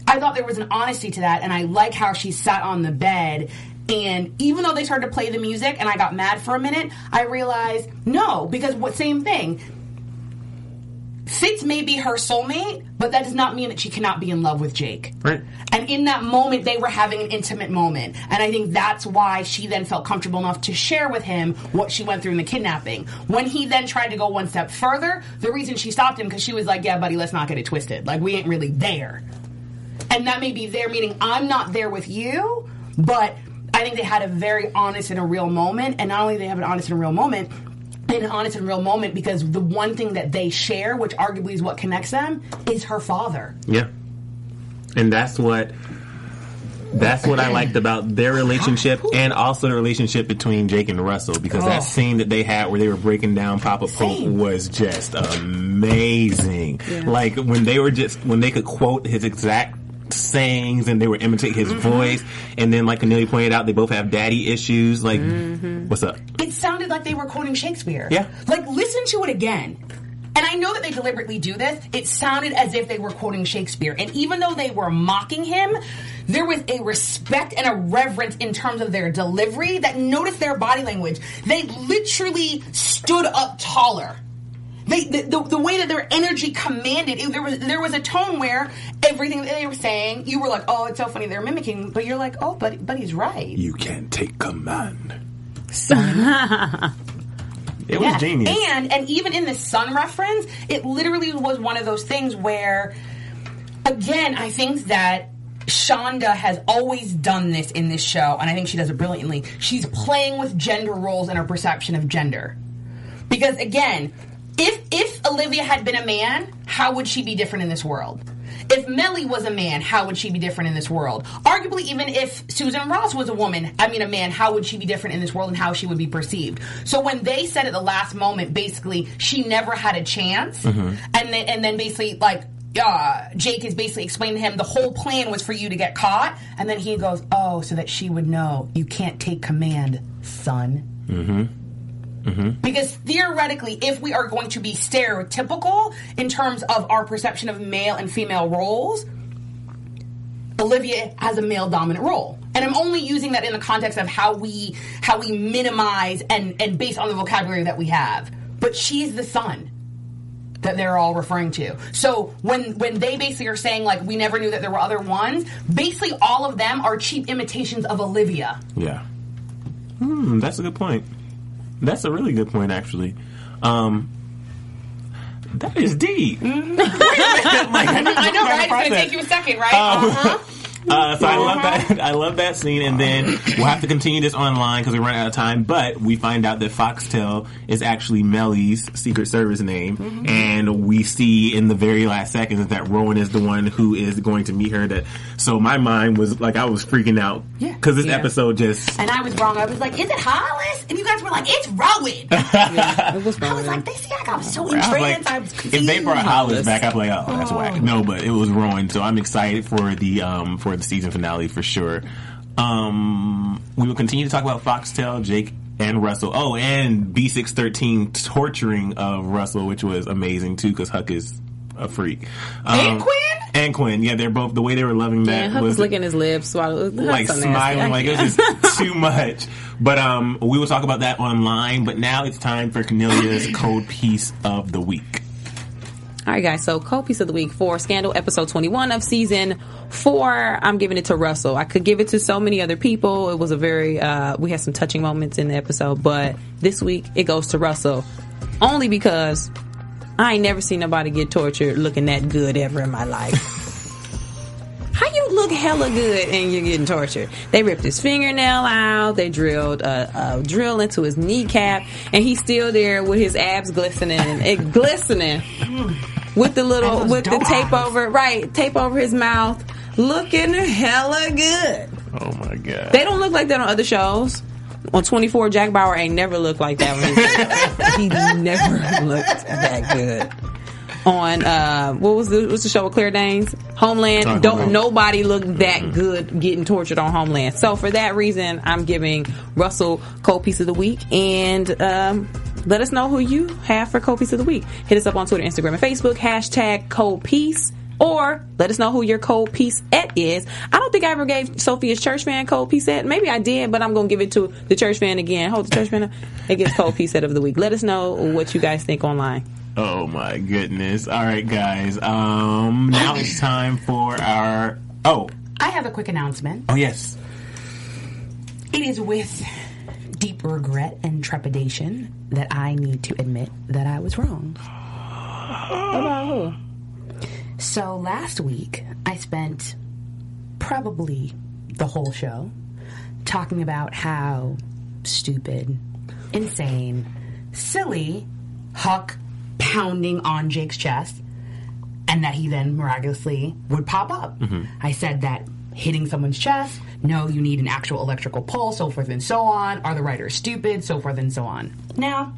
I thought there was an honesty to that, and I like how she sat on the bed. And even though they started to play the music and I got mad for a minute, I realized no, because what same thing. Fitz may be her soulmate, but that does not mean that she cannot be in love with Jake. Right. And in that moment, they were having an intimate moment. And I think that's why she then felt comfortable enough to share with him what she went through in the kidnapping. When he then tried to go one step further, the reason she stopped him, because she was like, yeah, buddy, let's not get it twisted. Like, we ain't really there. And that may be there, meaning I'm not there with you, but I think they had a very honest and a real moment. And not only they have an honest and a real moment, an honest and real moment because the one thing that they share, which arguably is what connects them, is her father. Yeah. And that's what that's what I liked about their relationship and also the relationship between Jake and Russell because that Oh. scene that they had where they were breaking down Papa Pope was just amazing. Like when they were just when they could quote his exact sayings and they would imitate his mm-hmm. voice and then like Cornelia pointed out they both have daddy issues like mm-hmm. what's up It sounded like they were quoting Shakespeare. Yeah. Like, listen to it again. And I know that they deliberately do this. It sounded as if they were quoting Shakespeare. And even though they were mocking him, there was a respect and a reverence in terms of their delivery that noticed their body language. They literally stood up taller. They, the, the, the way that their energy commanded, it, there was there was a tone where everything that they were saying, you were like, oh, it's so funny they're mimicking, but you're like, oh, but but he's right. you can't take command Son. it was Yeah. genius And and even in the sun reference, it literally was one of those things where again, I think that Shonda has always done this in this show, and I think she does it brilliantly. She's playing with gender roles and her perception of gender. Because again, if if Olivia had been a man, how would she be different in this world? If Mellie was a man, how would she be different in this world? Arguably, even if Susan Ross was a woman, I mean a man, how would she be different in this world and how she would be perceived? So when they said at the last moment, basically, she never had a chance, and then and then basically like uh, Jake is basically explaining to him the whole plan was for you to get caught, and then he goes, "Oh, so that she would know you can't take command, son." Because theoretically, if we are going to be stereotypical in terms of our perception of male and female roles, Olivia has a male dominant role. And I'm only using that in the context of how we how we minimize and, and based on the vocabulary that we have. But she's the son that they're all referring to. So when when they basically are saying like we never knew that there were other ones, basically all of them are cheap imitations of Olivia. Yeah. Hmm, that's a good point. That's a really good point, actually. Um, that is deep. Wait a minute, like, I know, right? It's gonna take you a second, right? uh-huh. Uh, so I love that. I love that scene, and then we'll have to continue this online because we run out of time. But we find out that Foxtail is actually Mellie's Secret Service name, Mm-hmm. and we see in the very last seconds that Rowan is the one who is going to meet her. That so my mind was like I was freaking out Yeah. because this Yeah. episode just And I was wrong. I was like, "Is it Hollis?" And you guys were like, "It's Rowan." It was I was like, "They see, I was so I was like. I was if they brought Hollis back, I'd be like, oh, that's whack. No, but it was Rowan, so I'm excited for the um for the season finale for sure. Um, we will continue to talk about Foxtail, Jake, and Russell. Oh, and B613 torturing of Russell, which was amazing too, because Huck is a freak. Um, And Quinn? And Quinn, yeah, they're both the way they were loving that and Huck was was licking his lips, swallow, like smiling, like it was just too much. But um, we will talk about that online. But now it's time for Cornelia's code piece of the week. All right, guys. So, cold piece of the week for Scandal, episode twenty-one of season four. I'm giving it to Russell. I could give it to so many other people. It was a very uh, we had some touching moments in the episode, but this week it goes to Russell only because I ain't never seen nobody get tortured looking that good ever in my life. How you look hella good and you're getting tortured? They ripped his fingernail out. They drilled a, a drill into his kneecap, and he's still there with his abs glistening, and glistening with the little with the tape eyes. over right tape over his mouth, looking hella good. Oh my god! They don't look like that on other shows. On 24, Jack Bauer ain't never looked like that. When he, he never looked that good. on uh, what was the what's the show with Claire Danes? Homeland. Sorry, Don't Homeland. nobody look that good getting tortured on Homeland. So for that reason, I'm giving Russell cold piece of the week and. Um, let us know who you have for cold piece of the week. Hit us up on Twitter, Instagram, and Facebook. Hashtag cold piece. Or let us know who your cold piece at is. I don't think I ever gave Sophia's church fan cold piece at. Maybe I did, but I'm gonna give it to the church fan again. Hold the church fan. up. It gets cold piece at of the week. Let us know what you guys think online. Oh my goodness. All right, guys. Um, now it's time for our. Oh, I have a quick announcement. oh yes. It is with deep regret and trepidation that I need to admit that I was wrong. About who? So last week, I spent probably the whole show talking about how stupid, insane, silly Huck pounding on Jake's chest, and that he then miraculously would pop up. Mm-hmm. I said that hitting someone's chest, no, you need an actual electrical pulse, so forth and so on. Are the writers stupid, so forth and so on. Now,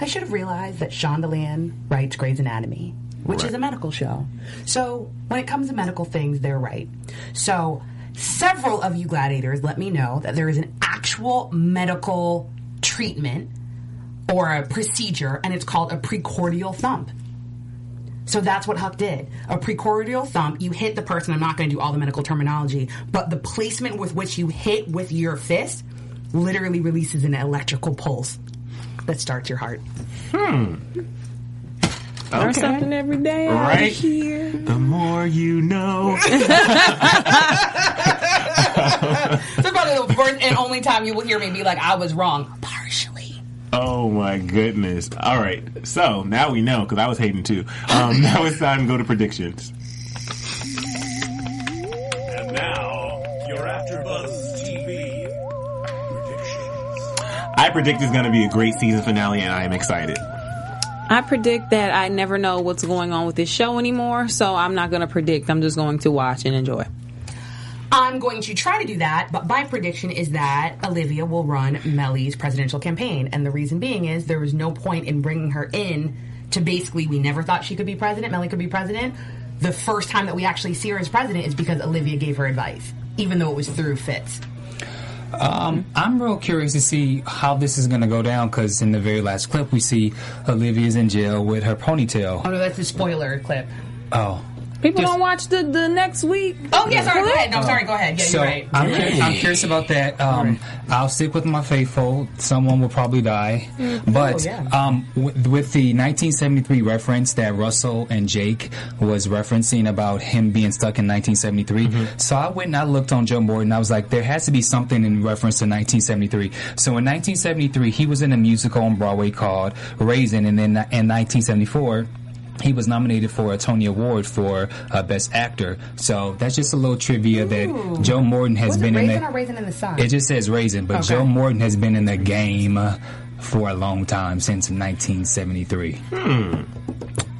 I should have realized that Shondaland writes Grey's Anatomy, which is a medical show. So when it comes to medical things, they're right. So several of you gladiators let me know that there is an actual medical treatment or a procedure, and it's called a precordial thump. So that's what Huck did. A precordial thump, you hit the person. I'm not going to do all the medical terminology, but the placement with which you hit with your fist literally releases an electrical pulse that starts your heart. Hmm. Learn Okay. something every day. out Right. here. The more you know. That's probably the first and only time you will hear me be like, I was wrong. Partially. Oh my goodness. All right. So now we know because I was hating too. Um, now it's time to go to predictions. And now, your AfterBuzz TV predictions. I predict it's going to be a great season finale, and I am excited. I predict that I never know what's going on with this show anymore, so I'm not going to predict. I'm just going to watch and enjoy. I'm going to try to do that, but my prediction is that Olivia will run Mellie's presidential campaign. And the reason being is there was no point in bringing her in to basically, we never thought she could be president, Mellie could be president. The first time that we actually see her as president is because Olivia gave her advice, even though it was through Fitz. Um, I'm real curious to see how this is going to go down because in the very last clip we see Olivia's in jail with her ponytail. Oh no, that's a spoiler clip. Oh, People Just- don't watch the, the next week. Oh yeah, sorry, go ahead. No, sorry, go ahead. Yeah, so you're right. I'm, curious, I'm curious about that. Um, I'll stick with my faithful. Someone will probably die, but Oh, yeah. um, w- with the 1973 reference that Russell and Jake was referencing about him being stuck in 1973, Mm-hmm. so I went and I looked on Joe Morton. I was like, there has to be something in reference to 1973. So in 1973, he was in a musical on Broadway called Raisin, and then in 1974 he was nominated for a Tony Award for uh, Best Actor. So that's just a little trivia that Joe Morton has Was it been in raisin the. or raisin in the sun? It just says Raisin, but Okay. Joe Morton has been in the game uh, for a long time since 1973.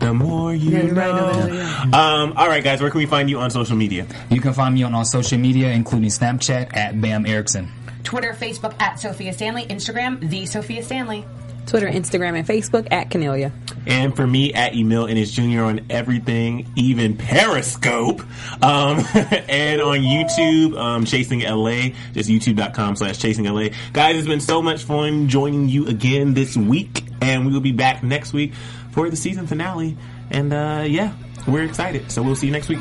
The more you you're right, know. no, no, yeah. Um, all right, guys, where can we find you on social media? You can find me on all social media, including Snapchat at Bam Erickson. Twitter, Facebook at Sophia Stanley, Instagram the Sophia Stanley. Twitter, Instagram, and Facebook at Canelia. And for me, at Emil and his Junior on everything, even Periscope. Um, and on YouTube, um, Chasing LA, just youtube.com slash Chasing LA. Guys, it's been so much fun joining you again this week. And we will be back next week for the season finale. And, uh, yeah, we're excited. So we'll see you next week.